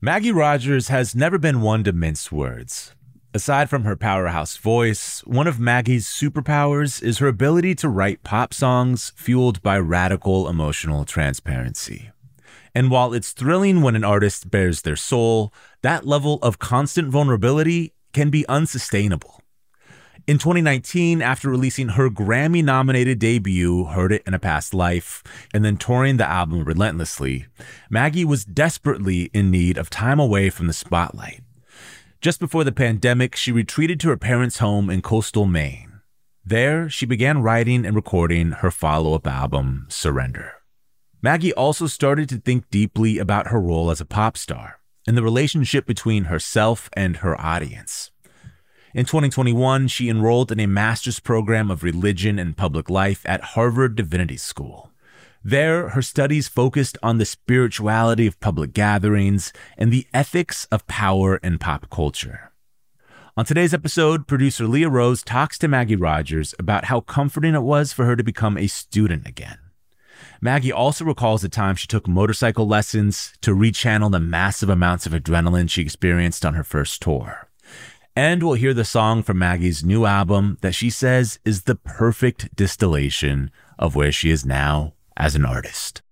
Maggie Rogers has never been one to mince words. Aside from her powerhouse voice, one of Maggie's superpowers is her ability to write pop songs fueled by radical emotional transparency. And while it's thrilling when an artist bares their soul, that level of constant vulnerability can be unsustainable. In 2019, after releasing her Grammy nominated debut, Heard It in a Past Life, and then touring the album relentlessly, Maggie was desperately in need of time away from the spotlight. Just before the pandemic, she retreated to her parents' home in coastal Maine. There, she began writing and recording her follow up album, Surrender. Maggie also started to think deeply about her role as a pop star and the relationship between herself and her audience. In 2021, she enrolled in a master's program of religion and public life at Harvard Divinity School. There, her studies focused on the spirituality of public gatherings and the ethics of power in pop culture. On today's episode, producer Leah Rose talks to Maggie Rogers about how comforting it was for her to become a student again. Maggie also recalls the time she took motorcycle lessons to rechannel the massive amounts of adrenaline she experienced on her first tour. And we'll hear the song from Maggie's new album that she says is the perfect distillation of where she is now as an artist.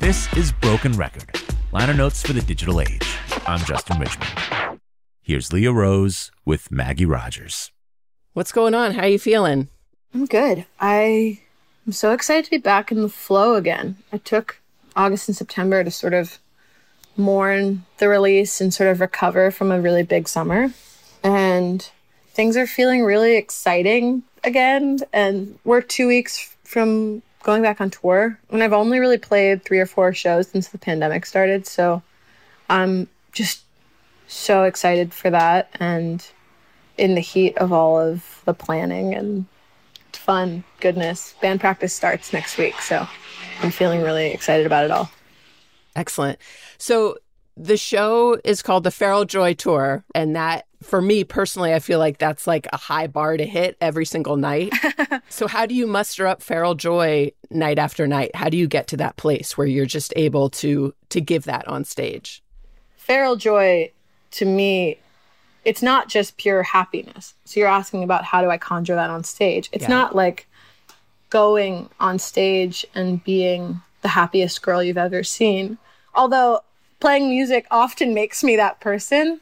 This is Broken Record, liner notes for the digital age. I'm Justin Richmond. Here's Leah Rose with Maggie Rogers. What's going on? How are you feeling? I'm good. I am so excited to be back in the flow again. I took August and September to sort of mourn the release and sort of recover from a really big summer. And things are feeling really exciting again. And we're two weeks from going back on tour. And I've only really played three or four shows since the pandemic started. So I'm just so excited for that. And in the heat of all of the planning and fun goodness, band practice starts next week. So I'm feeling really excited about it all. Excellent. So the show is called the Feral Joy Tour, and that for me personally, I feel like that's like a high bar to hit every single night. so how do you muster up feral joy night after night? How do you get to that place where you're just able to to give that on stage? Feral joy to me it's not just pure happiness. So you're asking about how do I conjure that on stage? It's Yeah. not like going on stage and being the happiest girl you've ever seen. Although playing music often makes me that person,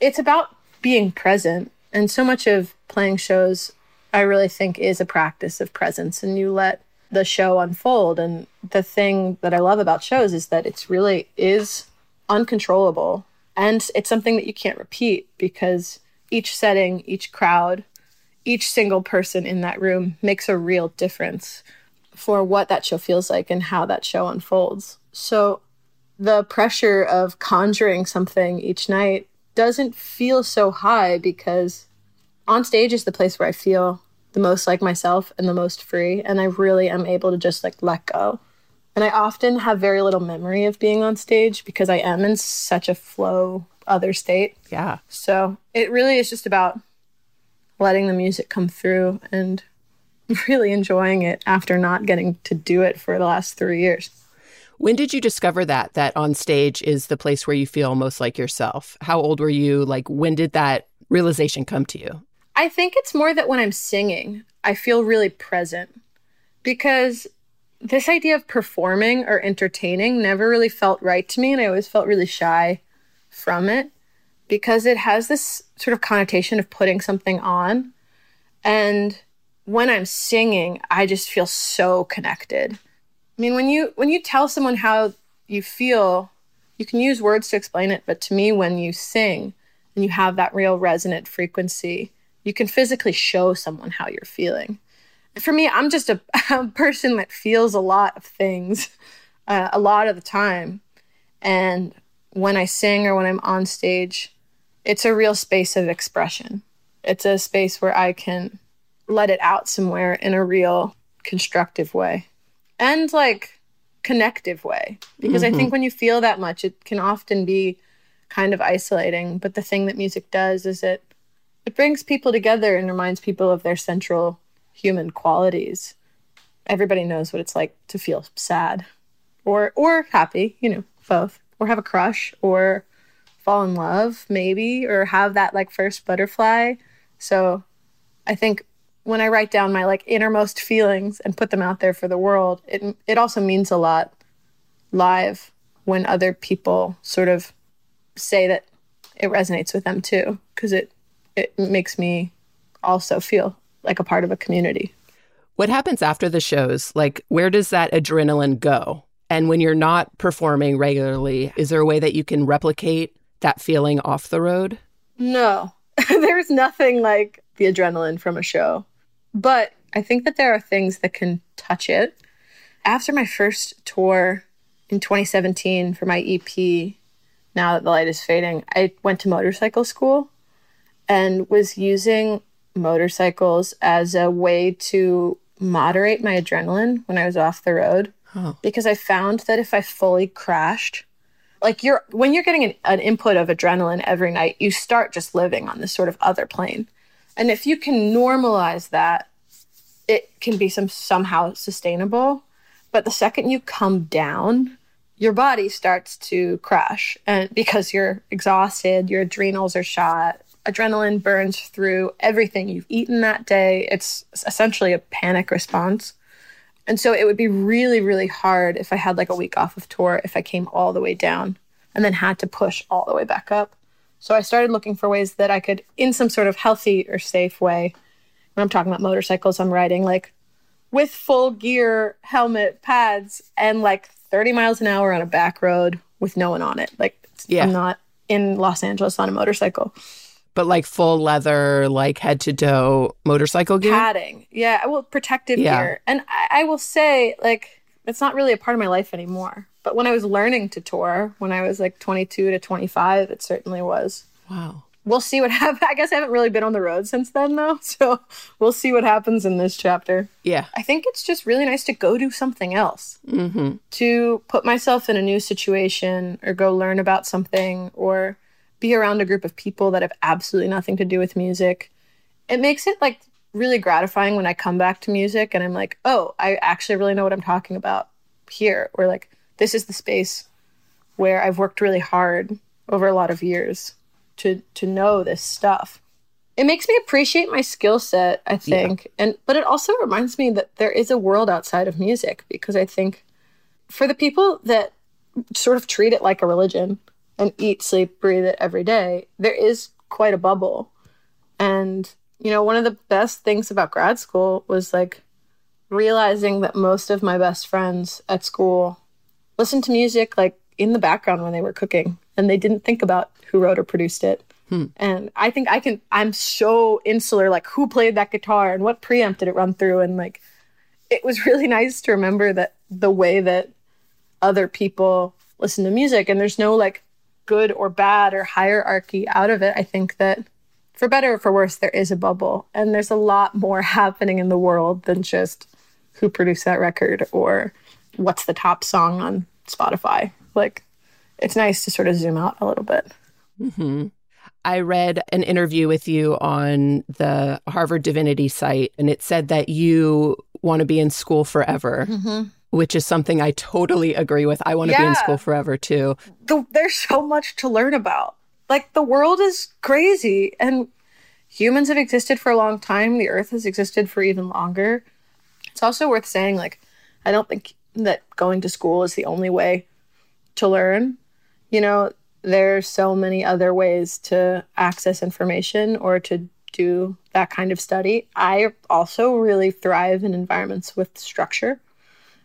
it's about being present. And so much of playing shows, I really think, is a practice of presence. And you let the show unfold. And the thing that I love about shows is that it's really is uncontrollable. And it's something that you can't repeat because each setting, each crowd, each single person in that room makes a real difference for what that show feels like and how that show unfolds. So the pressure of conjuring something each night doesn't feel so high because on stage is the place where I feel the most like myself and the most free. And I really am able to just like let go. And I often have very little memory of being on stage because I am in such a flow other state. Yeah. So it really is just about letting the music come through and really enjoying it after not getting to do it for the last three years. When did you discover that that on stage is the place where you feel most like yourself? How old were you? Like when did that realization come to you? I think it's more that when I'm singing, I feel really present because this idea of performing or entertaining never really felt right to me. And I always felt really shy from it because it has this sort of connotation of putting something on. And when I'm singing, I just feel so connected. I mean, when you when you tell someone how you feel, you can use words to explain it, but to me when you sing and you have that real resonant frequency, you can physically show someone how you're feeling. And for me, I'm just a, a person that feels a lot of things uh, a lot of the time. And when I sing or when I'm on stage, it's a real space of expression. It's a space where I can let it out somewhere in a real constructive way and like connective way. Because I think mm-hmm. when you feel that much, it can often be kind of isolating. But the thing that music does is it it brings people together and reminds people of their central human qualities. Everybody knows what it's like to feel sad or or happy, you know, both. Or have a crush or fall in love maybe or have that like first butterfly. So I think when I write down my like innermost feelings and put them out there for the world, it it also means a lot live when other people sort of say that it resonates with them too because it it makes me also feel like a part of a community. What happens after the shows? Like, where does that adrenaline go? And when you're not performing regularly, is there a way that you can replicate that feeling off the road? No, there's nothing like the adrenaline from a show. But I think that there are things that can touch it. After my first tour in 2017 for my EP, Now That the Light is Fading, I went to motorcycle school and was using motorcycles as a way to moderate my adrenaline when I was off the road. Because I found that if I fully crashed, like you're when you're getting an, an input of adrenaline every night, you start just living on this sort of other plane. And if you can normalize that, it can be some somehow sustainable. But the second you come down, your body starts to crash and because you're exhausted, your adrenals are shot, adrenaline burns through everything you've eaten that day. It's essentially a panic response. And so it would be really, really hard if I had like a week off of tour, if I came all the way down and then had to push all the way back up. So I started looking for ways that I could, in some sort of healthy or safe way, when I'm talking about motorcycles, I'm riding like with full gear, helmet, pads, and like 30 miles an hour on a back road with no one on it. Like Yeah. I'm not in Los Angeles on a motorcycle. But like full leather, like head to toe motorcycle gear? padding. Yeah, well, protective Yeah. gear. And I, I will say, like, it's not really a part of my life anymore. But when I was learning to tour, when I was like 22 to 25, it certainly was. Wow. We'll see what happens. I guess I haven't really been on the road since then, though. So we'll see what happens in this chapter. Yeah. I think it's just really nice to go do something else, Mm-hmm. to put myself in a new situation or go learn about something or be around a group of people that have absolutely nothing to do with music. It makes it like really gratifying when I come back to music and I'm like, oh, I actually really know what I'm talking about here. Or like, this is the space where I've worked really hard over a lot of years to to know this stuff. It makes me appreciate my skill set, I think. And but it also reminds me that there is a world outside of music because I think for the people that sort of treat it like a religion and eat, sleep, breathe it every day, there is quite a bubble. And, you know, one of the best things about grad school was like realizing that most of my best friends at school listened to music like in the background when they were cooking and they didn't think about who wrote or produced it. Hmm. And I think I can, I'm so insular, like who played that guitar and what preamp did it run through? And like, it was really nice to remember that the way that other people listen to music and there's no like good or bad or hierarchy out of it. I think that for better or for worse, there is a bubble. And there's a lot more happening in the world than just who produced that record or what's the top song on Spotify. Like, it's nice to sort of zoom out a little bit. Mm-hmm. I read an interview with you on the Harvard Divinity site, and it said that you want to be in school forever, mm-hmm. which is something I totally agree with. I want to yeah. be in school forever too. The, there's so much to learn about. Like, the world is crazy, and humans have existed for a long time. The earth has existed for even longer. It's also worth saying, like, I don't think that going to school is the only way to learn. You know, there's so many other ways to access information or to do that kind of study. I also really thrive in environments with structure.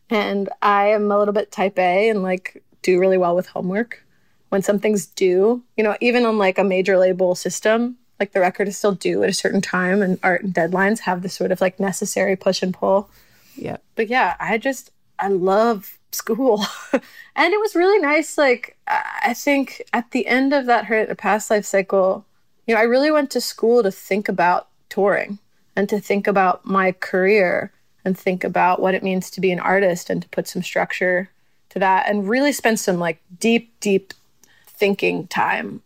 And I am a little bit type A and like do really well with homework. When something's due, you know, even on like a major label system, like the record is still due at a certain time and art and deadlines have this sort of like necessary push and pull. Yeah. But yeah, I just I love school. and it was really nice. Like, I think at the end of that a Past Life cycle, you know, I really went to school to think about touring and to think about my career and think about what it means to be an artist and to put some structure to that and really spend some like deep, deep thinking time,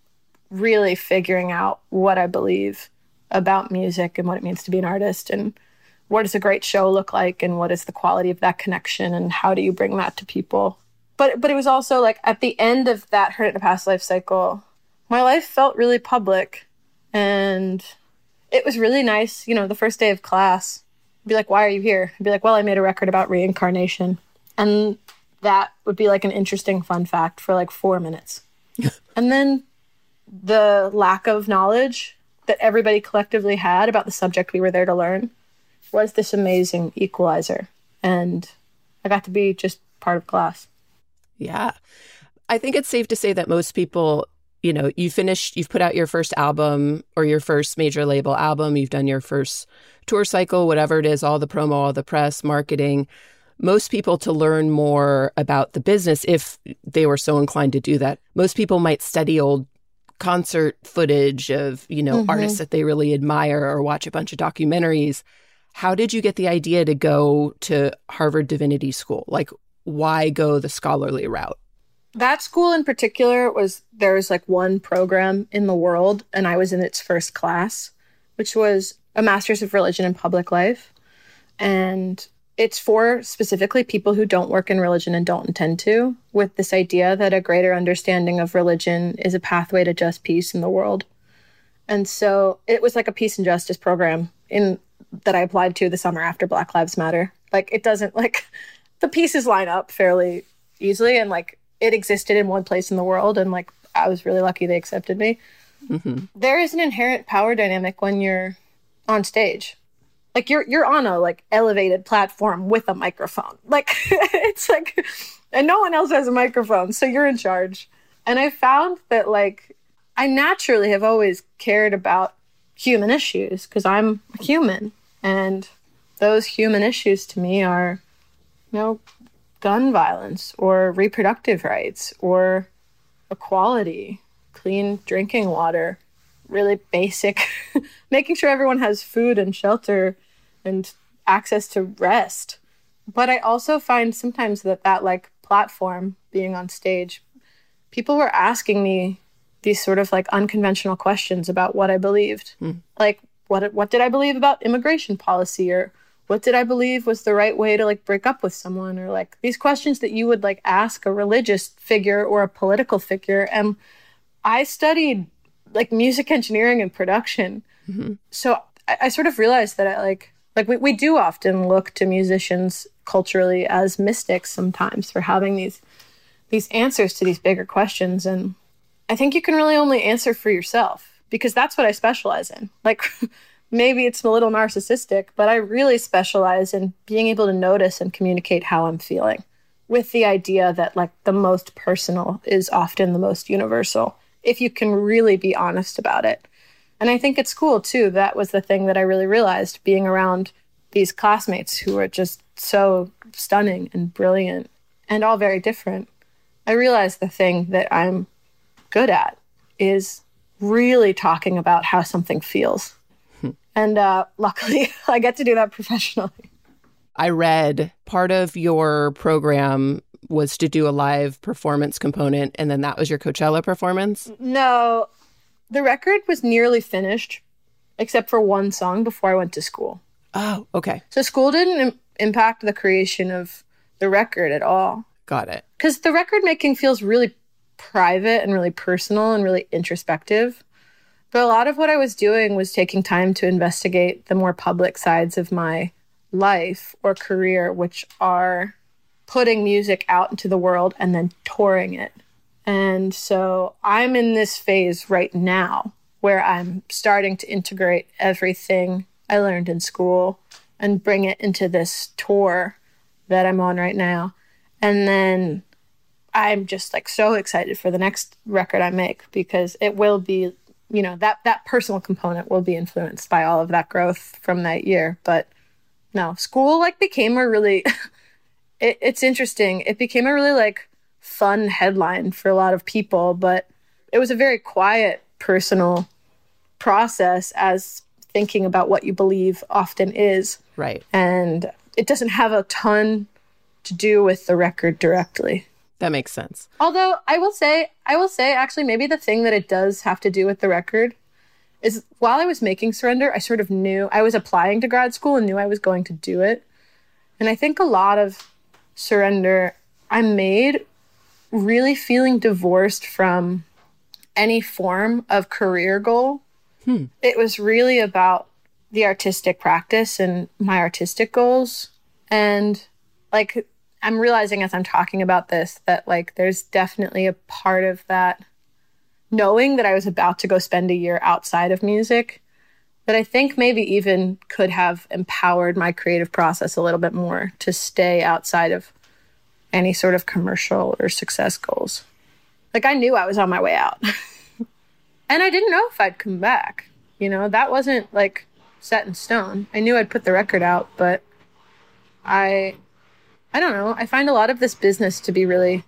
really figuring out what I believe about music and what it means to be an artist and what does a great show look like and what is the quality of that connection and how do you bring that to people? But but it was also like at the end of that Heard It in a Past Life cycle my life felt really public and it was really nice you know the first day of class I'd be like why are you here? I'd be like well i made a record about reincarnation. And that would be like an interesting fun fact for like four minutes. And then the lack of knowledge that everybody collectively had about the subject we were there to learn was this amazing equalizer. And I got to be just part of class. Yeah. I think it's safe to say that most people, you know, you finished, you've put out your first album or your first major label album, you've done your first tour cycle, whatever it is, all the promo, all the press, marketing. Most people, to learn more about the business, if they were so inclined to do that, most people might study old concert footage of, you know, mm-hmm. artists that they really admire or watch a bunch of documentaries. How did you get the idea to go to Harvard Divinity School? Like, why go the scholarly route? That school in particular was there was like one program in the world, and I was in its first class, which was a master's of religion and public life. And it's for specifically people who don't work in religion and don't intend to, with this idea that a greater understanding of religion is a pathway to just peace in the world. And so it was like a peace and justice program in that I applied to the summer after Black Lives Matter. Like it doesn't like the pieces line up fairly easily and like it existed in one place in the world and like I was really lucky they accepted me. Mm-hmm. There is an inherent power dynamic when you're on stage. Like you're you're on a like elevated platform with a microphone. Like it's like and no one else has a microphone, so you're in charge. And I found that like I naturally have always cared about human issues because I'm a human. And those human issues to me are, you know, gun violence or reproductive rights or equality, clean drinking water, really basic, making sure everyone has food and shelter and access to rest. But I also find sometimes that that like platform being on stage, people were asking me these sort of like unconventional questions about what I believed. Mm. Like what what did I believe about immigration policy? Or what did I believe was the right way to like break up with someone? Or like these questions that you would like ask a religious figure or a political figure. And I studied like music engineering and production. Mm-hmm. So I, I sort of realized that I like like we, we do often look to musicians culturally as mystics sometimes for having these these answers to these bigger questions. And I think you can really only answer for yourself because that's what I specialize in. Like, maybe it's a little narcissistic, but I really specialize in being able to notice and communicate how I'm feeling with the idea that, like, the most personal is often the most universal if you can really be honest about it. And I think it's cool too. That was the thing that I really realized being around these classmates who are just so stunning and brilliant and all very different. I realized the thing that I'm good at is really talking about how something feels. and uh, luckily, I get to do that professionally. I read part of your program was to do a live performance component, and then that was your Coachella performance. No, the record was nearly finished, except for one song before I went to school. Oh, okay. So school didn't Im- impact the creation of the record at all. Got it. Because the record making feels really private and really personal and really introspective. But a lot of what I was doing was taking time to investigate the more public sides of my life or career, which are putting music out into the world and then touring it. And so I'm in this phase right now where I'm starting to integrate everything I learned in school and bring it into this tour that I'm on right now. And then I'm just like so excited for the next record I make because it will be, you know, that that personal component will be influenced by all of that growth from that year. But no, school like became a really it, it's interesting. It became a really like fun headline for a lot of people, but it was a very quiet personal process as thinking about what you believe often is. Right. And it doesn't have a ton to do with the record directly. That makes sense. Although I will say, I will say actually maybe the thing that it does have to do with the record is while I was making Surrender, I sort of knew I was applying to grad school and knew I was going to do it. And I think a lot of Surrender I made really feeling divorced from any form of career goal. Hmm. It was really about the artistic practice and my artistic goals. And like, I'm realizing as I'm talking about this that like there's definitely a part of that knowing that I was about to go spend a year outside of music that I think maybe even could have empowered my creative process a little bit more to stay outside of any sort of commercial or success goals. Like I knew I was on my way out. and I didn't know if I'd come back. You know, that wasn't like set in stone. I knew I'd put the record out, but I I don't know. I find a lot of this business to be really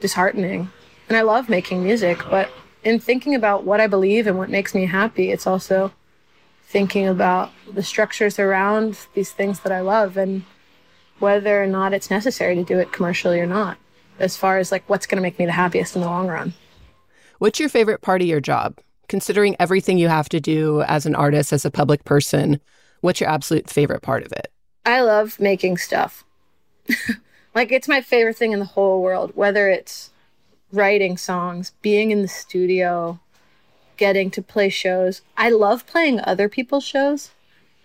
disheartening. And I love making music, but in thinking about what I believe and what makes me happy, it's also thinking about the structures around these things that I love and whether or not it's necessary to do it commercially or not, as far as like what's going to make me the happiest in the long run. What's your favorite part of your job? Considering everything you have to do as an artist, as a public person, what's your absolute favorite part of it? I love making stuff. like it's my favorite thing in the whole world, whether it's writing songs, being in the studio, getting to play shows. I love playing other people's shows.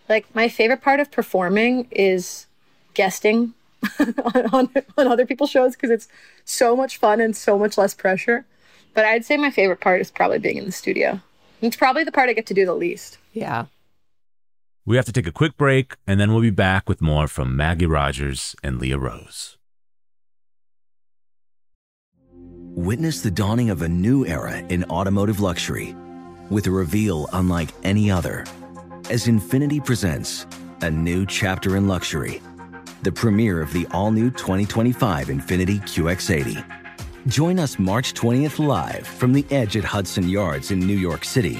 Like my favorite part of performing is guesting on, on, on other people's shows because it's so much fun and so much less pressure. But I'd say my favorite part is probably being in the studio. It's probably the part I get to do the least. Yeah. We have to take a quick break, and then we'll be back with more from Maggie Rogers and Leah Rose. Witness the dawning of a new era in automotive luxury with a reveal unlike any other as Infiniti presents a new chapter in luxury, the premiere of the all new 2025 Infiniti QX80. Join us March 20th live from the edge at Hudson Yards in New York City,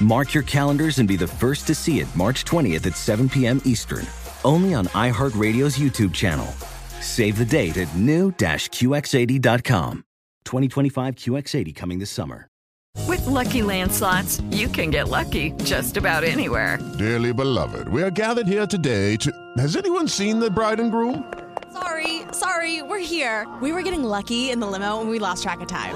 Mark your calendars and be the first to see it March 20th at 7 p.m. Eastern, only on iHeartRadio's YouTube channel. Save the date at new-QX80.com. 2025 QX80 coming this summer. With Lucky Land slots, you can get lucky just about anywhere. Dearly beloved, we are gathered here today to. Has anyone seen the bride and groom? Sorry, sorry, we're here. We were getting lucky in the limo and we lost track of time.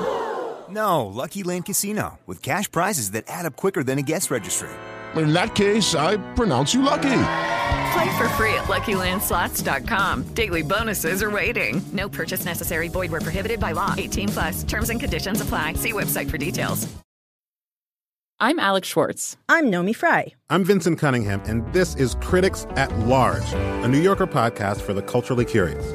No, Lucky Land Casino, with cash prizes that add up quicker than a guest registry. In that case, I pronounce you lucky. Play for free at LuckyLandSlots.com. Daily bonuses are waiting. No purchase necessary. Void where prohibited by law. 18 plus. Terms and conditions apply. See website for details. I'm Alex Schwartz. I'm Nomi Fry. I'm Vinson Cunningham, and this is Critics at Large, a New Yorker podcast for the culturally curious.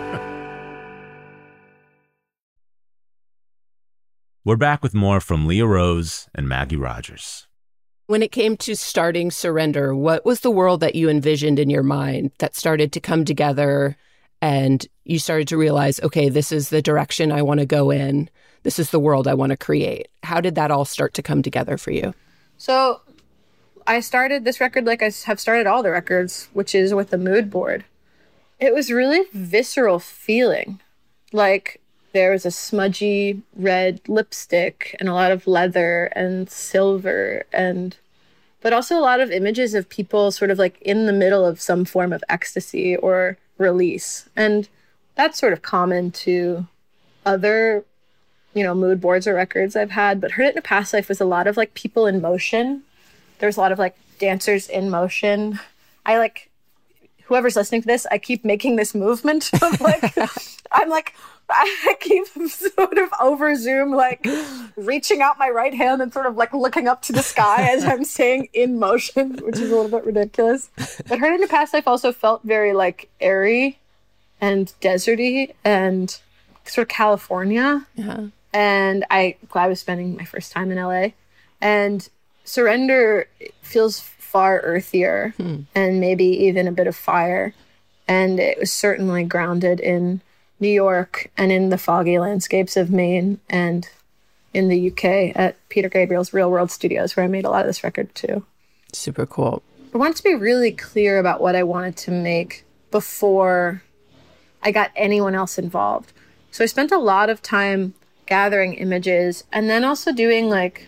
We're back with more from Leah Rose and Maggie Rogers. When it came to starting Surrender, what was the world that you envisioned in your mind that started to come together and you started to realize, okay, this is the direction I want to go in. This is the world I want to create. How did that all start to come together for you? So I started this record like I have started all the records, which is with the mood board. It was really visceral feeling. Like there was a smudgy red lipstick and a lot of leather and silver and but also a lot of images of people sort of like in the middle of some form of ecstasy or release. And that's sort of common to other you know, mood boards or records I've had, but Heard It in a Past Life was a lot of like people in motion. There's a lot of like dancers in motion. I like whoever's listening to this, I keep making this movement of like I'm like I keep sort of over zoom like reaching out my right hand and sort of like looking up to the sky as I'm saying in motion, which is a little bit ridiculous. But It in a Past Life also felt very like airy and deserty and sort of California Yeah. and I I was spending my first time in LA, and Surrender feels far earthier hmm. and maybe even a bit of fire, and it was certainly grounded in New York and in the foggy landscapes of Maine and in the UK at Peter Gabriel's Real World Studios, where I made a lot of this record too. Super cool. I wanted to be really clear about what I wanted to make before I got anyone else involved. So I spent a lot of time gathering images and then also doing like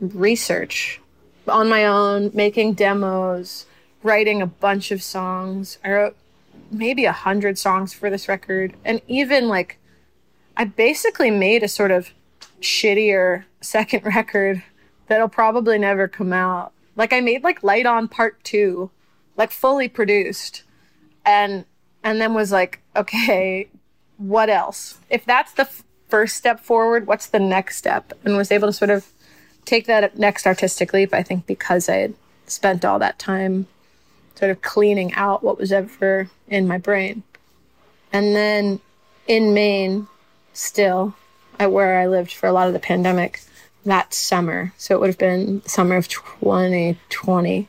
research on my own, making demos, writing a bunch of songs. I wrote maybe a hundred songs for this record. And even like, I basically made a sort of shittier second record that'll probably never come out. Like I made like Light On Part 2, like fully produced. And and then was like, okay, what else? If that's the f- first step forward, what's the next step? And was able to sort of take that next artistic leap, I think, because I had spent all that time sort of cleaning out what was ever in my brain. And then in Maine, still, where I lived for a lot of the pandemic, that summer, so it would have been summer of 2020,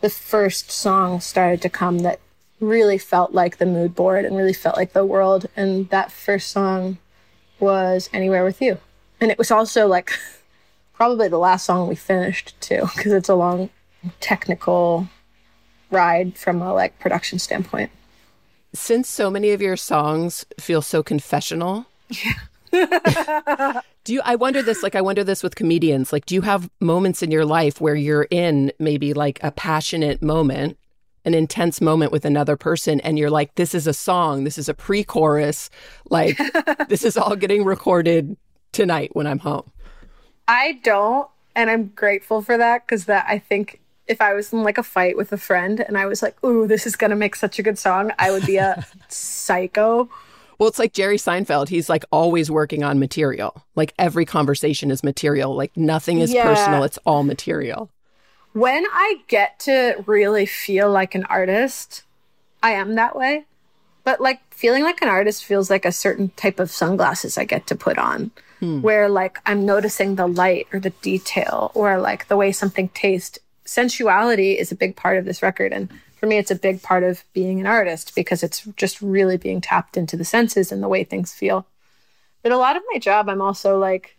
the first song started to come that really felt like the mood board and really felt like the world. And that first song was Anywhere with You. And it was also like probably the last song we finished too, because it's a long technical ride from a like production standpoint. Since so many of your songs feel so confessional, do you? I wonder this. Like, I wonder this with comedians. Like, do you have moments in your life where you're in maybe like a passionate moment, an intense moment with another person, and you're like, "This is a song. This is a pre-chorus. Like, this is all getting recorded tonight when I'm home." I don't, and I'm grateful for that because that I think if I was in like a fight with a friend and I was like, "Ooh, this is gonna make such a good song," I would be a psycho. Well, it's like Jerry Seinfeld. He's like always working on material. Like every conversation is material. Like nothing is Yeah. personal. It's all material. When I get to really feel like an artist, I am that way. But like feeling like an artist feels like a certain type of sunglasses I get to put on, hmm. where like I'm noticing the light or the detail or like the way something tastes. Sensuality is a big part of this record. And for me, it's a big part of being an artist because it's just really being tapped into the senses and the way things feel. But a lot of my job, I'm also like,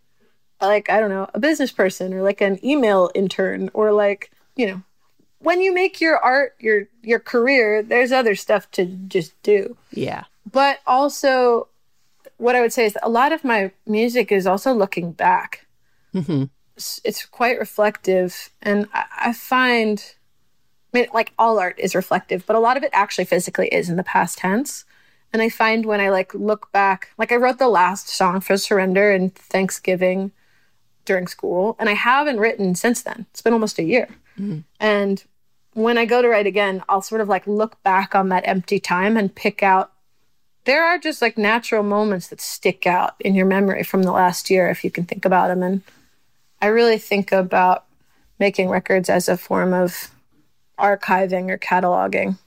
like I don't know, a business person or like an email intern or like you know, when you make your art your your career, there's other stuff to just do. Yeah. But also, what I would say is a lot of my music is also looking back. Mm-hmm. It's, quite reflective, and I, I find, I mean, like all art is reflective, but a lot of it actually physically is in the past tense. And I find when I like look back, like I wrote the last song for Surrender and Thanksgiving during school, and I haven't written since then. It's been almost a year. Mm. And when I go to write again, I'll sort of like look back on that empty time and pick out. There are just like natural moments that stick out in your memory from the last year if you can think about them. And I really think about making records as a form of archiving or cataloging.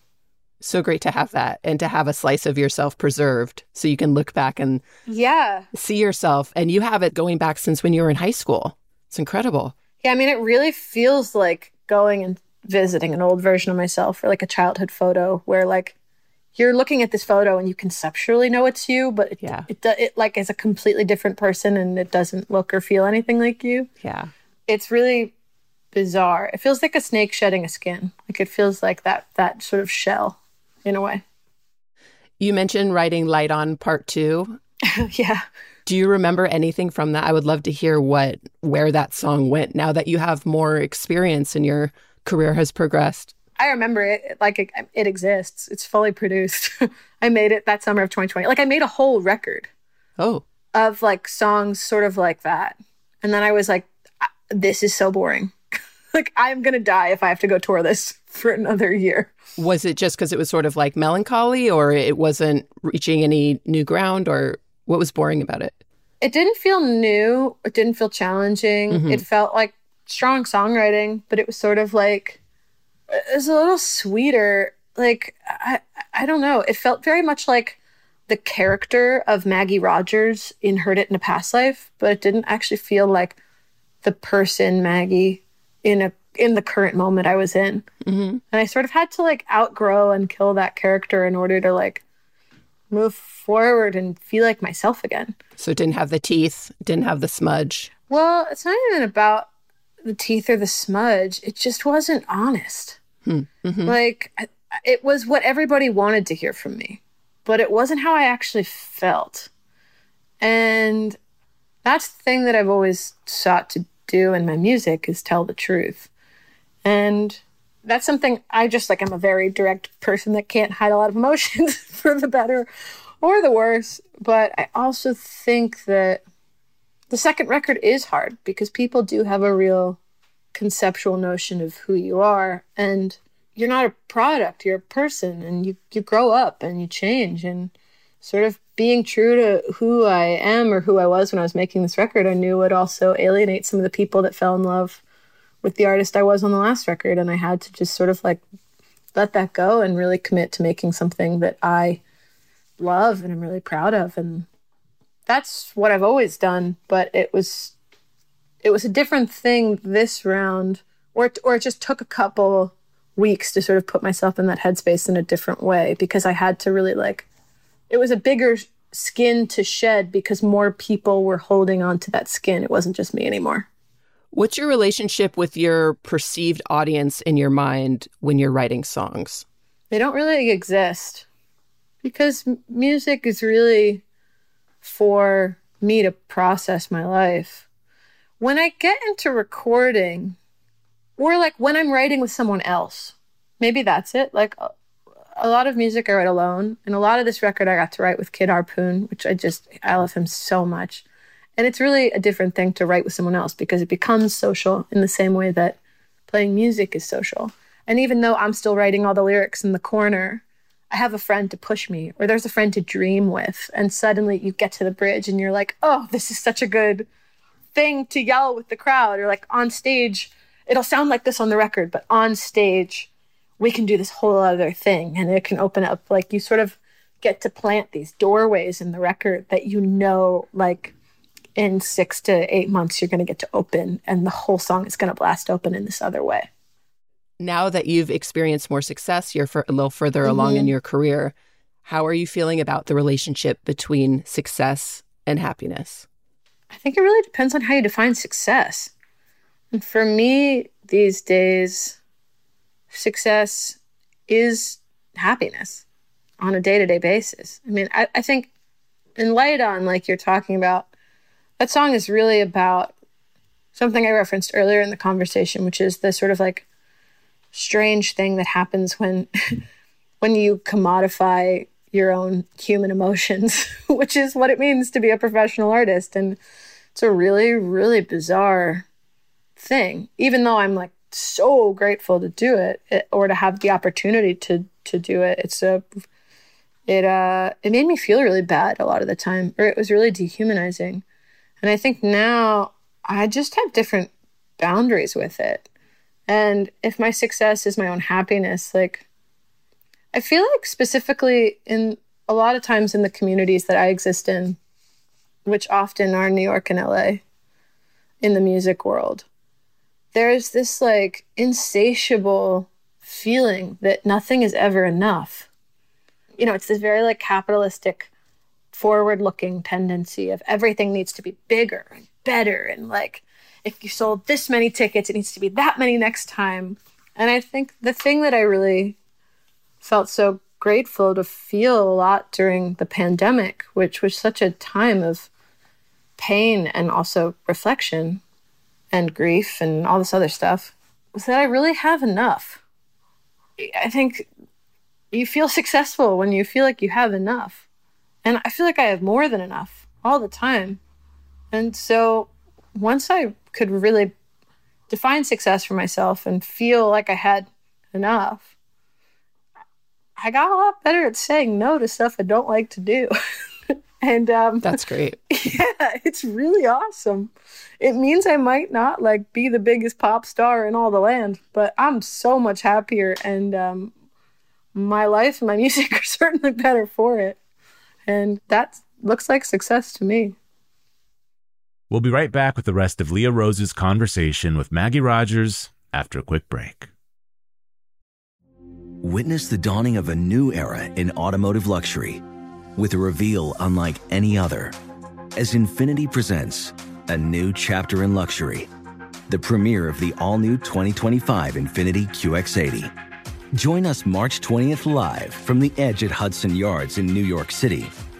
So great to have that and to have a slice of yourself preserved so you can look back and Yeah. see yourself. And you have it going back since when you were in high school. It's incredible. Yeah, I mean, it really feels like going and visiting an old version of myself or like a childhood photo where like you're looking at this photo and you conceptually know it's you, but it, Yeah. it, do- it like is a completely different person and it doesn't look or feel anything like you. Yeah. It's really bizarre. It feels like a snake shedding a skin. Like it feels like that that sort of shell in a way. You mentioned writing Light On Part Two. yeah. Do you remember anything from that? I would love to hear what where that song went now that you have more experience and your career has progressed. I remember it like it, it exists. It's fully produced. I made it that summer of 2020. Like I made a whole record Oh, of like songs sort of like that. And then I was like this is so boring. like I'm going to die if I have to go tour this for another year. was it just because it was sort of like melancholy, or it wasn't reaching any new ground, or what was boring about it? It didn't feel new. It didn't feel challenging. Mhm. It felt like strong songwriting, but it was sort of like it was a little sweeter. Like I I don't know. It felt very much like the character of Maggie Rogers in Heard It in a Past Life, but it didn't actually feel like the person Maggie in a in the current moment I was in. Mm-hmm. And I sort of had to like outgrow and kill that character in order to like move forward and feel like myself again. So it didn't have the teeth, didn't have the smudge. Well, it's not even about the teeth or the smudge. It just wasn't honest. Hmm. Mhm. Like, it was what everybody wanted to hear from me, but it wasn't how I actually felt. And that's the thing that I've always sought to do in my music is tell the truth. And that's something I just like, I'm a very direct person that can't hide a lot of emotions for the better or the worse. But I also think that the second record is hard because people do have a real conceptual notion of who you are and you're not a product you're a person and you, you grow up and you change and sort of being true to who i am or who i was when i was making this record i knew would also alienate some of the people that fell in love with the artist i was on the last record and i had to just sort of like let that go and really commit to making something that i love and i'm really proud of and that's what I've always done, but it was it was a different thing this round, or it, or it just took a couple weeks to sort of put myself in that headspace in a different way because I had to really like it was a bigger skin to shed because more people were holding on to that skin. It wasn't just me anymore. What's your relationship with your perceived audience in your mind when you're writing songs? They don't really exist because music is really for me to process my life. When I get into recording, or like when I'm writing with someone else, maybe that's it. Like a, lot of music I write alone, and a lot of this record I got to write with Kid Harpoon, which I just, I love him so much. And it's really a different thing to write with someone else because it becomes social in the same way that playing music is social. And even though I'm still writing all the lyrics in the corner, I have a friend to push me, or there's a friend to dream with. And suddenly you get to the bridge and you're like, oh, this is such a good thing to yell with the crowd. Or like on stage, it'll sound like this on the record, but on stage, we can do this whole other thing. And it can open up, like, you sort of get to plant these doorways in the record that you know, like, in six to eight months, you're going to get to open, and the whole song is going to blast open in this other way. Now that you've experienced more success, you're a little further along in Mhm. your career. How are you feeling about the relationship between success and happiness? I think it really depends on how you define success. And for me these days, success is happiness on a day to day basis. I mean, I, I think in Light On, like you're talking about, that song is really about something I referenced earlier in the conversation, which is the sort of like strange thing that happens when when you commodify your own human emotions, which is what it means to be a professional artist. And it's a really, really bizarre thing, even though I'm like so grateful to do it, it or to have the opportunity to to do it. It's a it uh it made me feel really bad a lot of the time, or it was really dehumanizing. And I think now I just have different boundaries with it. And if my success is my own happiness, like I feel like specifically in a lot of times in the communities that I exist in, which often are New York and LA in the music world, there's this like insatiable feeling that nothing is ever enough. You know, it's this very like capitalistic, forward looking tendency of everything needs to be bigger and better. And like, if you sold this many tickets, it needs to be that many next time. And I think the thing that I really felt so grateful to feel a lot during the pandemic, which was such a time of pain and also reflection and grief and all this other stuff, was that I really have enough. I think you feel successful when you feel like you have enough. And I feel like I have more than enough all the time. And so once I could really define success for myself and feel like I had enough, I got a lot better at saying no to stuff I don't like to do. and um, that's great. Yeah, it's really awesome. It means I might not like be the biggest pop star in all the land, but I'm so much happier, and um, my life and my music are certainly better for it. And that looks like success to me. We'll be right back with the rest of Leah Rose's conversation with Maggie Rogers after a quick break. Witness the dawning of a new era in automotive luxury with a reveal unlike any other as Infiniti presents a new chapter in luxury, the premiere of the all new 2025 Infiniti QX80. Join us March 20th live from the edge at Hudson Yards in New York City,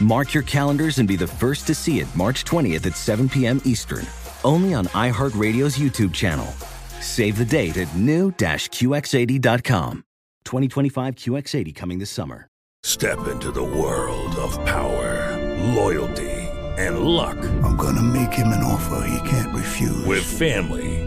Mark your calendars and be the first to see it March 20th at 7 p.m. Eastern, only on iHeartRadio's YouTube channel. Save the date at new-QX80.com. 2025 QX80 coming this summer. Step into the world of power, loyalty, and luck. I'm gonna make him an offer he can't refuse. With family,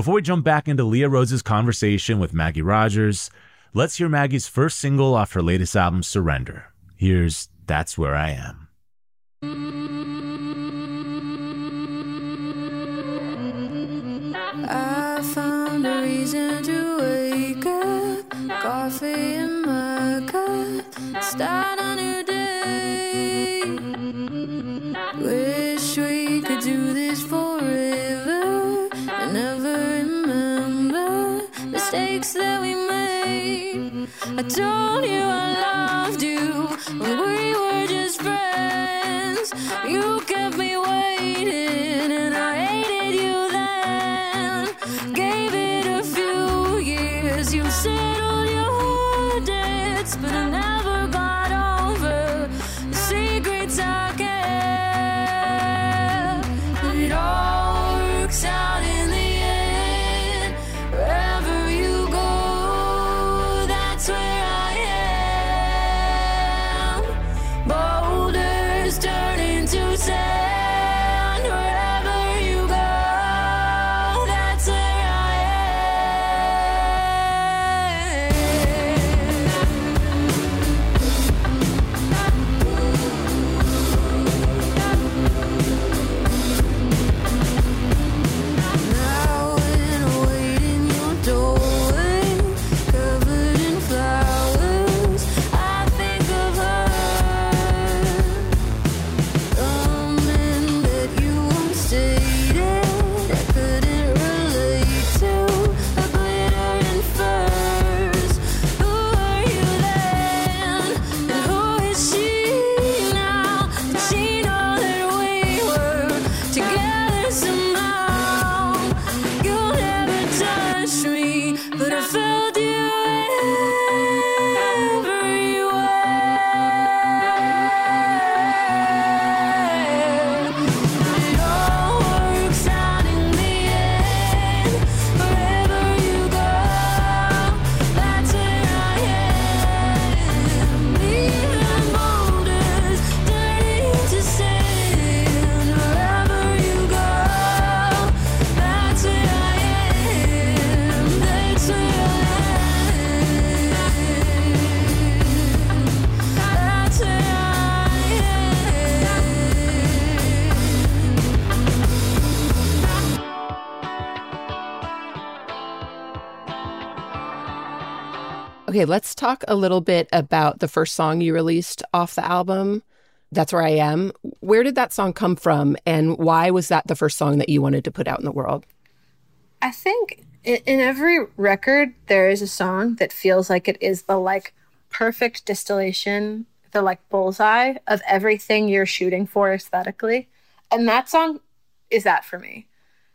Before we jump back into Leah Rose's conversation with Maggie Rogers, let's hear Maggie's first single off her latest album, Surrender. Here's That's Where I Am. I found a reason to wake up, coffee in my cup, start a new day. Wish we could do this forever mistakes that we made. I told you I loved you when we were just friends. You kept me waiting Okay, let's talk a little bit about the first song you released off the album. That's Where I Am. Where did that song come from, and why was that the first song that you wanted to put out in the world? I think in, in every record there is a song that feels like it is the like perfect distillation, the like bullseye of everything you're shooting for aesthetically. And that song is that for me.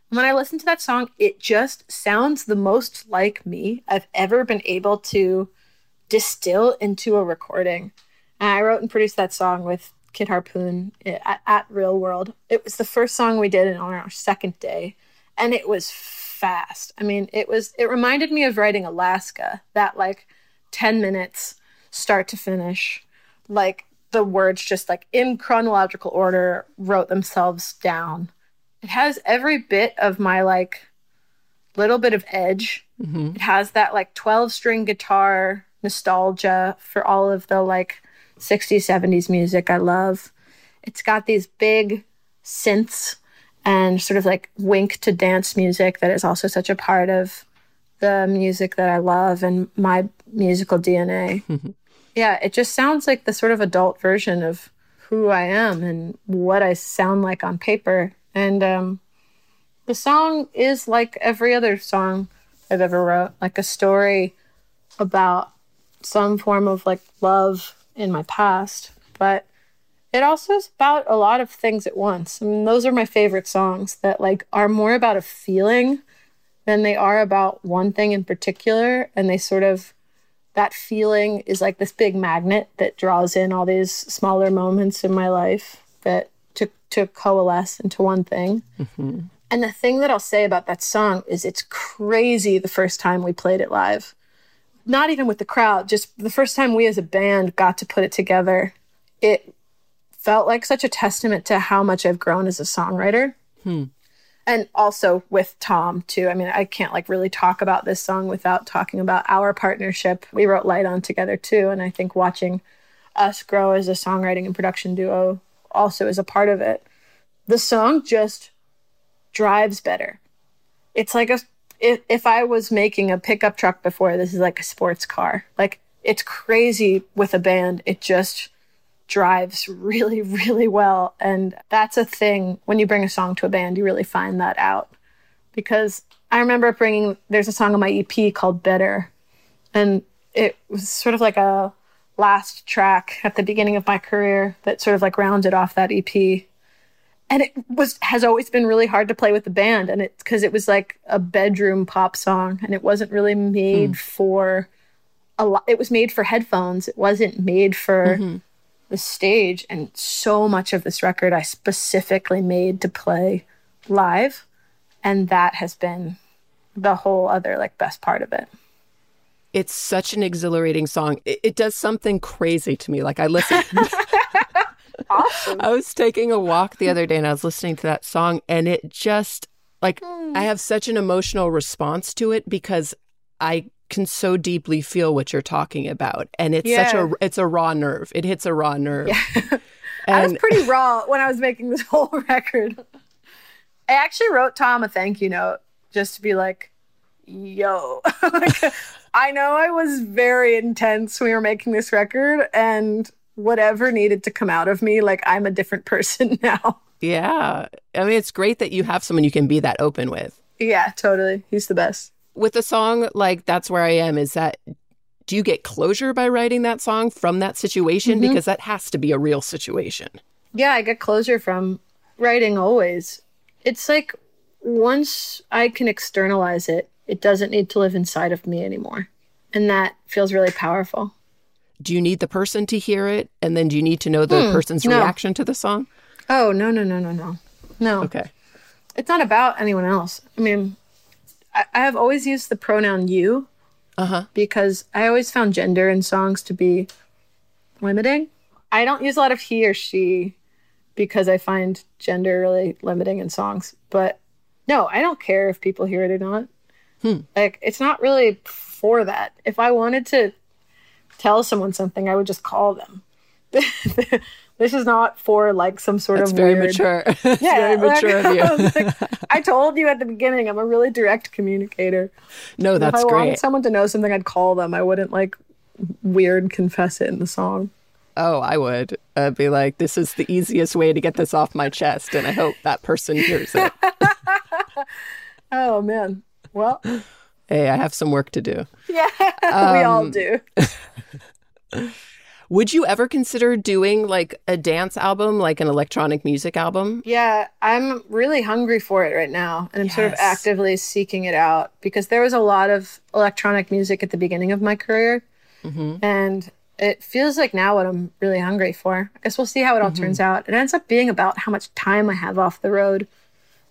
When I listen to that song, it just sounds the most like me I've ever been able to distill into a recording. And I wrote and produced that song with Kid Harpoon eh, at, at Real World. It was the first song we did on our second day, and it was fast. I mean, it was. It reminded me of writing Alaska. That like ten minutes, start to finish, like the words just like in chronological order wrote themselves down. It has every bit of my like little bit of edge. Mm-hmm. It has that like 12 string guitar nostalgia for all of the like 60s, 70s music I love. It's got these big synths and sort of like wink to dance music that is also such a part of the music that I love and my musical DNA. yeah, it just sounds like the sort of adult version of who I am and what I sound like on paper. And um, the song is like every other song I've ever wrote, like a story about some form of like love in my past. But it also is about a lot of things at once. I mean, those are my favorite songs that like are more about a feeling than they are about one thing in particular. And they sort of that feeling is like this big magnet that draws in all these smaller moments in my life that to to coalesce into one thing. Mm-hmm. And the thing that I'll say about that song is it's crazy the first time we played it live. Not even with the crowd, just the first time we as a band got to put it together. It felt like such a testament to how much I've grown as a songwriter. Hmm. and also with Tom too. I mean, I can't like really talk about this song without talking about our partnership. We wrote Light On together too, and I think watching us grow as a songwriting and production duo also is a part of it. The song just drives better. It's like a if, if I was making a pickup truck before, this is like a sports car. Like it's crazy with a band. It just drives really, really well. And that's a thing when you bring a song to a band, you really find that out. Because I remember bringing, there's a song on my EP called Better. And it was sort of like a last track at the beginning of my career that sort of like rounded off that EP. And it was has always been really hard to play with the band and it's because it was like a bedroom pop song and it wasn't really made Hmm. for a lot it was made for headphones. It wasn't made for Mhm. the stage and so much of this record I specifically made to play live and that has been the whole other like best part of it. It's such an exhilarating song. It, it does something crazy to me. Like I listen. awesome. I was taking a walk the other day and I was listening to that song and it just like hmm. I have such an emotional response to it because I can so deeply feel what you're talking about and it's such a it's a raw nerve. It hits a raw nerve. I was pretty raw when I was making this whole record. I actually wrote Tom a thank you note just to be like, yo. Like, I know I was very intense when we were making this record, and whatever needed to come out of me, like, I'm a different person now. Yeah. I mean it's great that you have someone you can be that open with. Yeah, totally. He's the best. With a song like That's Where I Am, is that do you get closure by writing that song from that situation? Mhm. Because that has to be a real situation. Yeah, I get closure from writing always. It's like once I can externalize it, it doesn't need to live inside of me anymore. And that feels really powerful. Do you need the person to hear it? And then do you need to know the Hmm, person's no. reaction to the song? Oh, no, no, no, no, no. No. Okay. It's not about anyone else. I mean, I, I have always used the pronoun you Uh huh. because I always found gender in songs to be limiting. I don't use a lot of he or she because I find gender really limiting in songs. But no, I don't care if people hear it or not. Hmm. Like, it's not really for that. If I wanted to tell someone something, I would just call them. this is not for like some sort That's of very weird- mature. That's very like, mature of I, you. was like, I told you at the beginning, I'm a really direct communicator. No, that's great. if I wanted someone to know something, I'd call them. I wouldn't like weird confess it in the song. Oh, I would. I'd be like, this is the easiest way to get this off my chest, and I hope that person hears it. Oh man. Well, hey, I have some work to do. yeah, we all Um, do. Would you ever consider doing like a dance album, like an electronic music album? Yeah, I'm really hungry for it right now, and I'm sort of actively seeking it out because there was a lot of electronic music at the beginning of my career, Mm-hmm. and it feels like now what I'm really hungry for. I guess we'll see how it all Mhm. turns out. It ends up being about how much time I have off the road.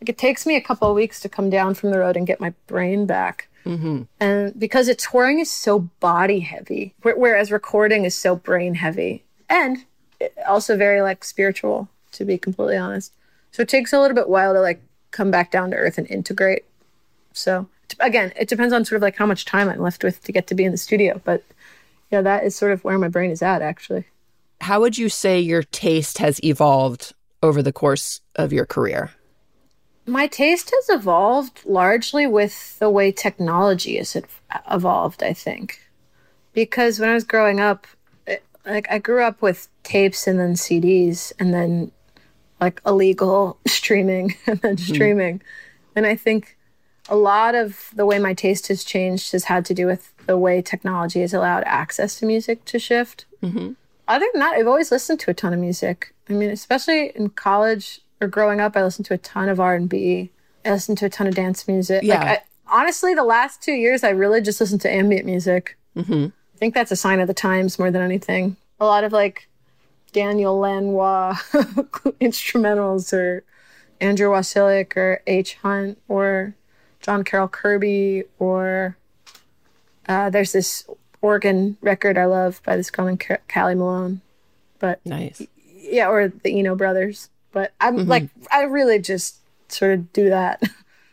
Like it takes me a couple of weeks to come down from the road and get my brain back. Mm-hmm. And because it touring is so body heavy, whe- whereas recording is so brain heavy and also very like spiritual, to be completely honest. So it takes a little bit while to like come back down to earth and integrate. So again, it depends on sort of like how much time I'm left with to get to be in the studio. But yeah, that is sort of where my brain is at actually. How would you say your taste has evolved over the course of your career? My taste has evolved largely with the way technology has evolved, I think. Because when I was growing up, it, like I grew up with tapes and then CDs and then like illegal streaming and then streaming. And I think a lot of the way my taste has changed has had to do with the way technology has allowed access to music to shift Mm-hmm. other than that, I've always listened to a ton of music. I mean, especially in college or growing up, I listened to a ton of R and B. I listened to a ton of dance music. Yeah. Like, I, honestly, the last two years, I really just listened to ambient music. Mm-hmm. I think that's a sign of the times more than anything. A lot of like Daniel Lanois instrumentals or Andrew Wasylyk or H. Hunt or John Carroll Kirby or uh, there's this organ record I love by this girl named Ca- Kali Malone. But nice. Yeah, or the Eno brothers. But I'm Mhm. like, I really just sort of do that.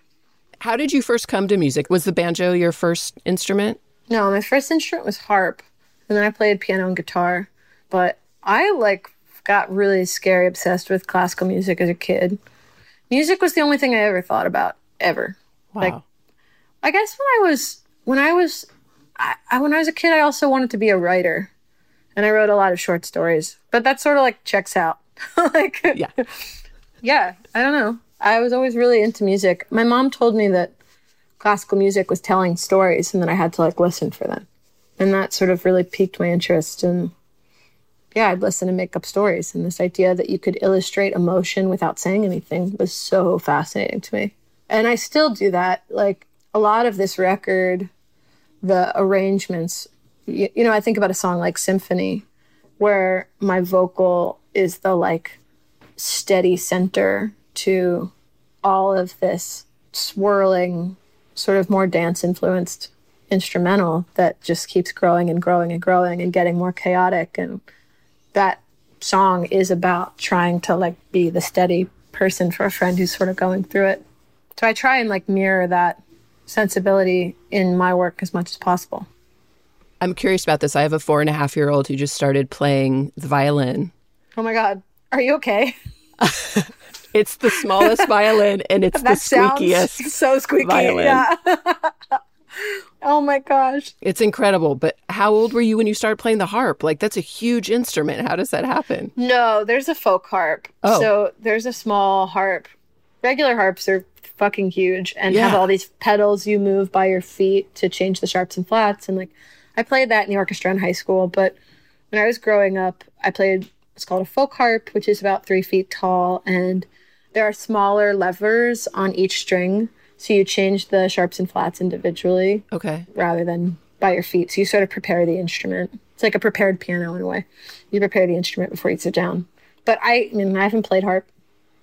How did you first come to music? Was the banjo your first instrument? No, my first instrument was harp, and then I played piano and guitar. But I like got really scary obsessed with classical music as a kid. Music was the only thing I ever thought about ever. Wow. Like, I guess when I was when I was I, I, when I was a kid, I also wanted to be a writer, and I wrote a lot of short stories. But that sort of like checks out. like, yeah, yeah. I don't know. I was always really into music. My mom told me that classical music was telling stories, and that I had to like listen for them, and that sort of really piqued my interest. And yeah, I'd listen and make up stories. And this idea that you could illustrate emotion without saying anything was so fascinating to me. And I still do that. Like a lot of this record, the arrangements, you, you know, I think about a song like Symphony, where my vocal is the like steady center to all of this swirling, sort of more dance influenced instrumental that just keeps growing and growing and growing and getting more chaotic and that song is about trying to like be the steady person for a friend who's sort of going through it. So I try and like mirror that sensibility in my work as much as possible. I'm curious about this. I have a four and a half year old who just started playing the violin. Oh my God. Are you okay? it's the smallest violin and it's that the squeakiest. so squeaky. violin. Yeah. oh my gosh. It's incredible. But how old were you when you started playing the harp? Like, that's a huge instrument. How does that happen? No, there's a folk harp. Oh. So there's a small harp. Regular harps are fucking huge and Yeah. have all these pedals you move by your feet to change the sharps and flats. And like, I played that in the orchestra in high school. But when I was growing up, I played, it's called a folk harp, which is about three feet tall. And there are smaller levers on each string. So you change the sharps and flats individually Okay. rather than by your feet. So you sort of prepare the instrument. It's like a prepared piano in a way. You prepare the instrument before you sit down. But I, I mean, I haven't played harp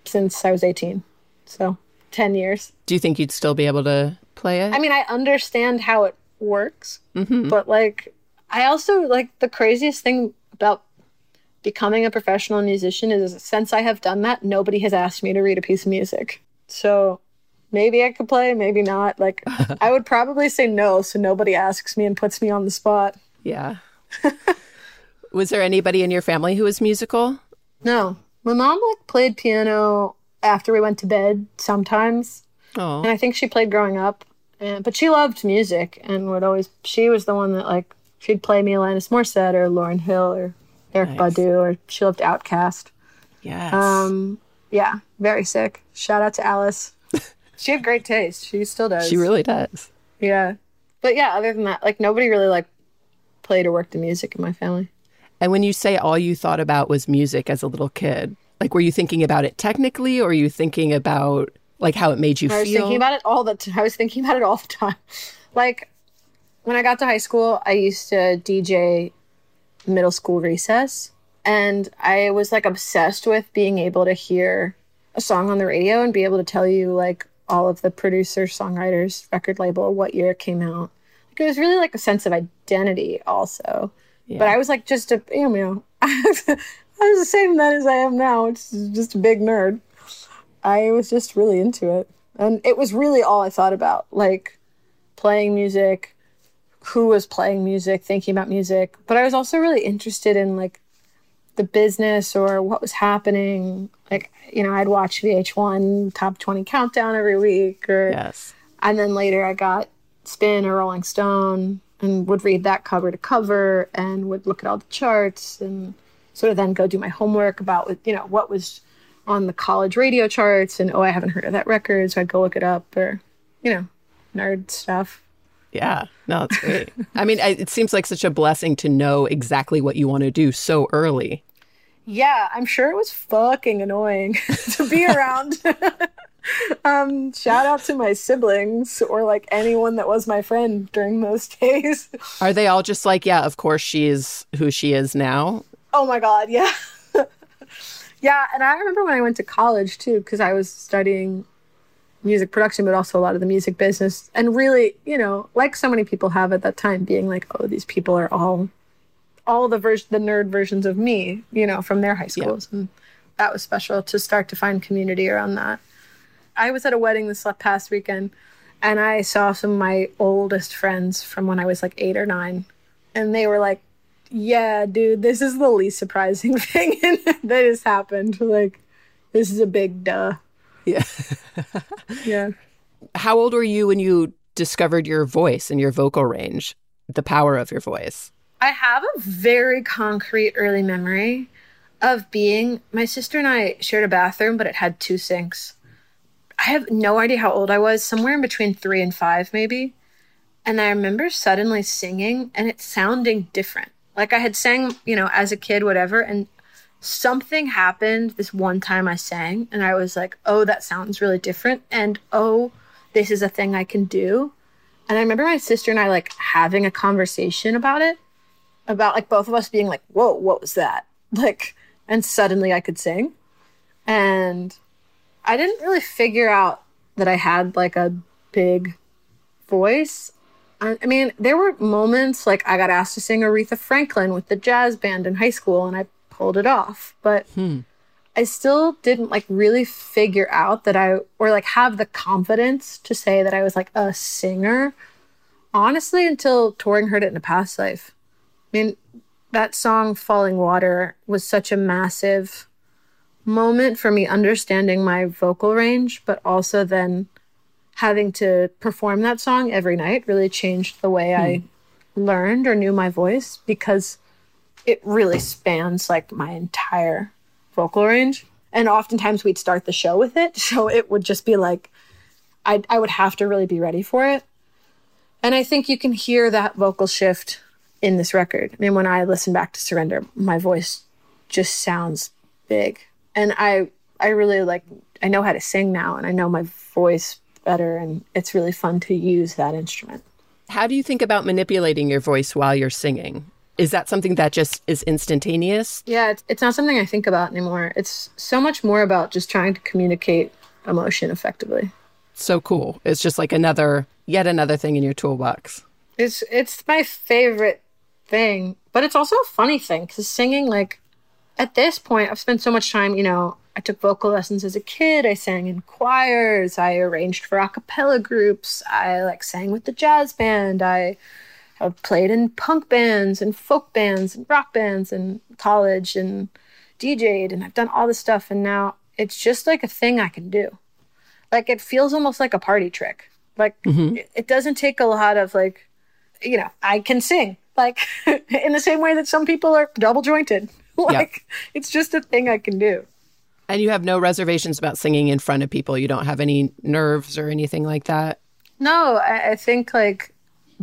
since I was 18. So 10 years. Do you think you'd still be able to play it? I mean, I understand how it works, Mhm. but like, I also like the craziest thing about becoming a professional musician is since I have done that, nobody has asked me to read a piece of music. So maybe I could play, maybe not. Like, I would probably say no, so nobody asks me and puts me on the spot. Yeah. was there anybody in your family who was musical? No, my mom like played piano after we went to bed sometimes, Oh. and I think she played growing up. And, but she loved music and would always. She was the one that like she'd play me Alanis Morissette or Lauryn Hill or Erykah Nice. Badu or she loved OutKast. Yes. Um, yeah, very sick. Shout out to Alice. she had great taste. She still does. she really does. Yeah, but yeah. Other than that, like nobody really like played or worked in music in my family. And when you say all you thought about was music as a little kid, like were you thinking about it technically or were you thinking about like how it made you I was feel? thinking about it all the t- I was thinking about it all the time. Like when I got to high school, I used to DJ middle school recess, and I was like obsessed with being able to hear a song on the radio and be able to tell you like all of the producers, songwriters, record label, what year it came out. Like, it was really like a sense of identity, also. But I was like just a you know I was, I was the same then as I am now. It's just a big nerd. I was just really into it. And it was really all I thought about, like playing music, who was playing music, thinking about music. But I was also really interested in like the business or what was happening. Like, you know, I'd watch VH1 top 20 countdown every week or Yes. and then later I got Spin or Rolling Stone and would read that cover to cover and would look at all the charts and sort of then go do my homework about what- you know what was on the college radio charts and oh I haven't heard of that record so I'd go look it up or you know nerd stuff. Yeah. No, it's great. I mean, I, it seems like such a blessing to know exactly what you want to do so early. Yeah, I'm sure it was fucking annoying to be around. um, shout out to my siblings or like anyone that was my friend during those days. Are they all just like, yeah, of course she is who she is now? Oh my god, yeah. yeah, and I remember when I went to college too because I was studying music production but also a lot of the music business and really, you know, like so many people have at that time being like, "Oh, these people are all all the vers- the nerd versions of me, you know, from their high schools." And that was special to start to find community around that. I was at a wedding this past weekend and I saw some of my oldest friends from when I was like eight or nine. And they were like, yeah, dude, this is the least surprising thing that has happened. Like, this is a big duh. Yeah. yeah. How old were you when you discovered your voice and your vocal range, the power of your voice? I have a very concrete early memory of being my sister and I shared a bathroom, but it had two sinks. I have no idea how old I was, somewhere in between three and five, maybe. And I remember suddenly singing and it sounding different. Like I had sang, you know, as a kid, whatever, and something happened this one time I sang, and I was like, oh, that sounds really different. And oh, this is a thing I can do. And I remember my sister and I like having a conversation about it, about like both of us being like, whoa, what was that? Like, and suddenly I could sing. And I didn't really figure out that I had like a big voice. I, mean, there were moments like I got asked to sing Aretha Franklin with the jazz band in high school and I pulled it off. But Hmm. I still didn't like really figure out that I or like have the confidence to say that I was like a singer. Honestly, until touring heard it in a past life. I mean, that song Falling Water was such a massive moment for me understanding my vocal range, but also then having to perform that song every night really changed the way I learned or knew my voice because it really spans like my entire vocal range. And oftentimes we'd start the show with it. So it would just be like, I, I would have to really be ready for it. And I think you can hear that vocal shift in this record. I mean, when I listen back to Surrender, my voice just sounds big. And I I really like I know how to sing now and I know my voice better and it's really fun to use that instrument. How do you think about manipulating your voice while you're singing? Is that something that just is instantaneous? Yeah, it's, it's not something I think about anymore. It's so much more about just trying to communicate emotion effectively. So cool. It's just like another, yet another thing in your toolbox. It's it's my favorite thing, but it's also a funny thing because singing, like, at this point, I've spent so much time. You know, I took vocal lessons as a kid. I sang in choirs. I arranged for a cappella groups. I like sang with the jazz band. I have played in punk bands and folk bands and rock bands in college and DJ'd and I've done all this stuff. And now it's just like a thing I can do. Like it feels almost like a party trick. Like Mhm. it, it doesn't take a lot of like, you know, I can sing like in the same way that some people are double jointed. Like it's just a thing I can do. And you have no reservations about singing in front of people. You don't have any nerves or anything like that. No, I, I think like,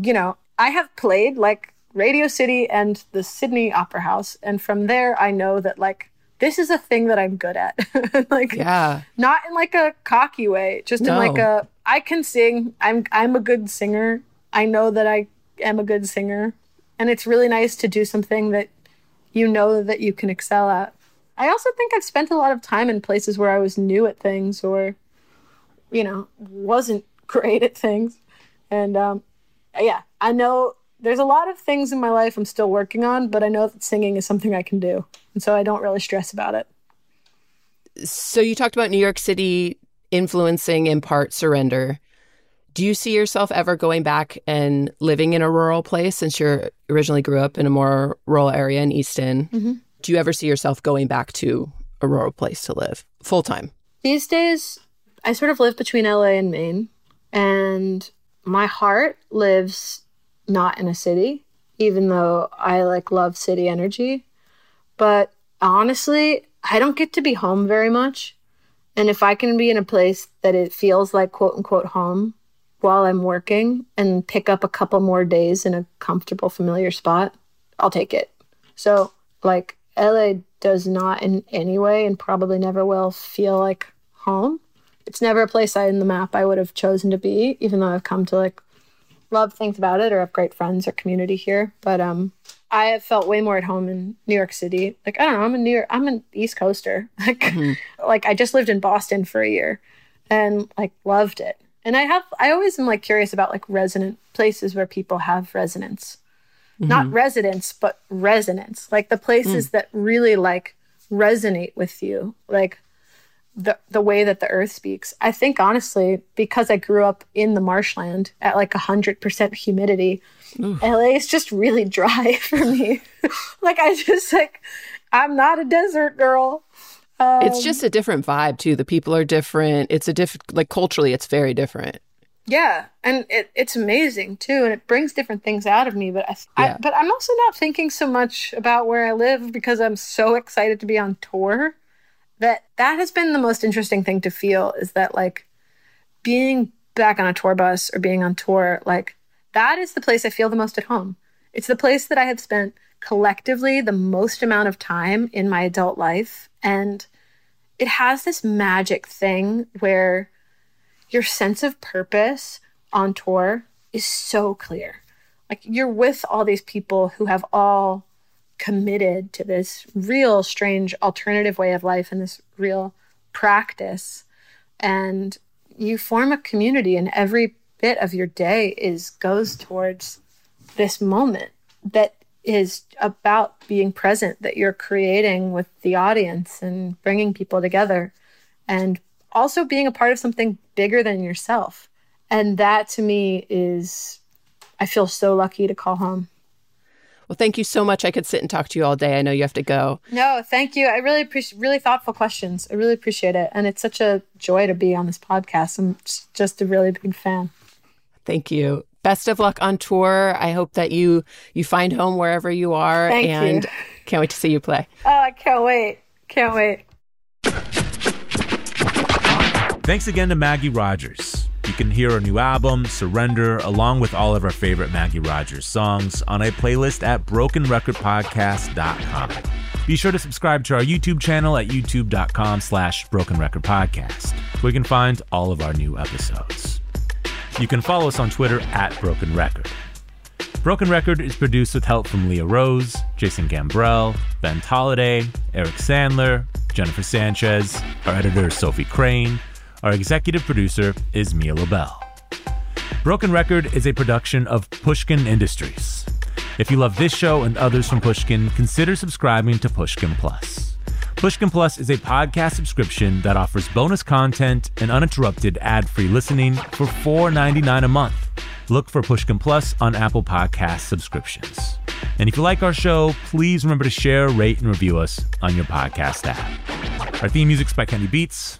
you know, I have played like Radio City and the Sydney Opera House, and from there I know that like this is a thing that I'm good at. like, Yeah. not in like a cocky way, just in like a I can sing. I'm I'm a good singer. I know that I am a good singer, and it's really nice to do something that you know that you can excel at. I also think I've spent a lot of time in places where I was new at things or you know, wasn't great at things. And um, yeah, I know there's a lot of things in my life I'm still working on, but I know that singing is something I can do. And so I don't really stress about it. So you talked about New York City influencing in part surrender. Do you see yourself ever going back and living in a rural place since you originally grew up in a more rural area in Easton? Mhm. Do you ever see yourself going back to a rural place to live full time? These days, I sort of live between LA and Maine, and my heart lives not in a city, even though I like love city energy. But honestly, I don't get to be home very much. And if I can be in a place that it feels like quote unquote home while I'm working and pick up a couple more days in a comfortable, familiar spot, I'll take it. So, like, LA does not in any way and probably never will feel like home. It's never a place I in the map I would have chosen to be, even though I've come to like love things about it or have great friends or community here. But um I have felt way more at home in New York City. Like I don't know, I'm a New York I'm an East Coaster. Like mm-hmm. like I just lived in Boston for a year and like loved it. And I have I always am like curious about like resonant places where people have resonance. Mm-hmm. Not residence, but resonance. Like the places mm. that really like resonate with you. Like the the way that the earth speaks. I think honestly, because I grew up in the marshland at like hundred percent humidity, LA is just really dry for me. like I just like I'm not a desert girl. Um, it's just a different vibe too. The people are different. It's a different like culturally it's very different. Yeah, and it, it's amazing too, and it brings different things out of me. But I, I, but I'm also not thinking so much about where I live because I'm so excited to be on tour. That that has been the most interesting thing to feel is that like being back on a tour bus or being on tour, like that is the place I feel the most at home. It's the place that I have spent collectively the most amount of time in my adult life, and it has this magic thing where your sense of purpose on tour is so clear. Like you're with all these people who have all committed to this real strange alternative way of life and this real practice. And you form a community and every bit of your day is goes towards this moment that is about being present that you're creating with the audience and bringing people together and also being a part of something bigger than yourself. And that to me is, I feel so lucky to call home. Well, thank you so much. I could sit and talk to you all day. I know you have to go. No, thank you. I really appreciate really thoughtful questions. I really appreciate it. And it's such a joy to be on this podcast. I'm just a really big fan. Thank you. Best of luck on tour. I hope that you you find home wherever you are Thank and you. can't wait to see you play. Oh, I can't wait. Can't wait. Thanks again to Maggie Rogers. You can hear her new album, Surrender, along with all of our favorite Maggie Rogers songs on a playlist at brokenrecordpodcast.com. Be sure to subscribe to our YouTube channel at youtube.com slash brokenrecordpodcast, where you can find all of our new episodes. You can follow us on Twitter at Broken Record. Broken Record is produced with help from Leah Rose, Jason Gambrell, Ben Tolliday, Eric Sandler, Jennifer Sanchez, our editor Sophie Crane, our executive producer is Mia LaBelle. Broken Record is a production of Pushkin Industries. If you love this show and others from Pushkin, consider subscribing to Pushkin Plus. Pushkin Plus is a podcast subscription that offers bonus content and uninterrupted ad-free listening for $4.99 a month. Look for Pushkin Plus on Apple Podcast subscriptions. And if you like our show, please remember to share, rate, and review us on your podcast app. Our theme music's by Kenny Beats.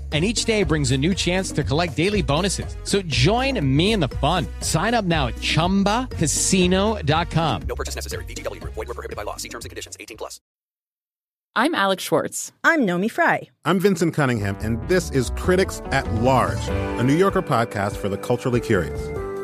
And each day brings a new chance to collect daily bonuses. So join me in the fun. Sign up now at chumbacasino.com. No purchase necessary. VGW Group. Void were prohibited by law. See terms and conditions. 18 plus. I'm Alex Schwartz. I'm Naomi Fry. I'm Vinson Cunningham, and this is Critics at Large, a New Yorker podcast for the culturally curious.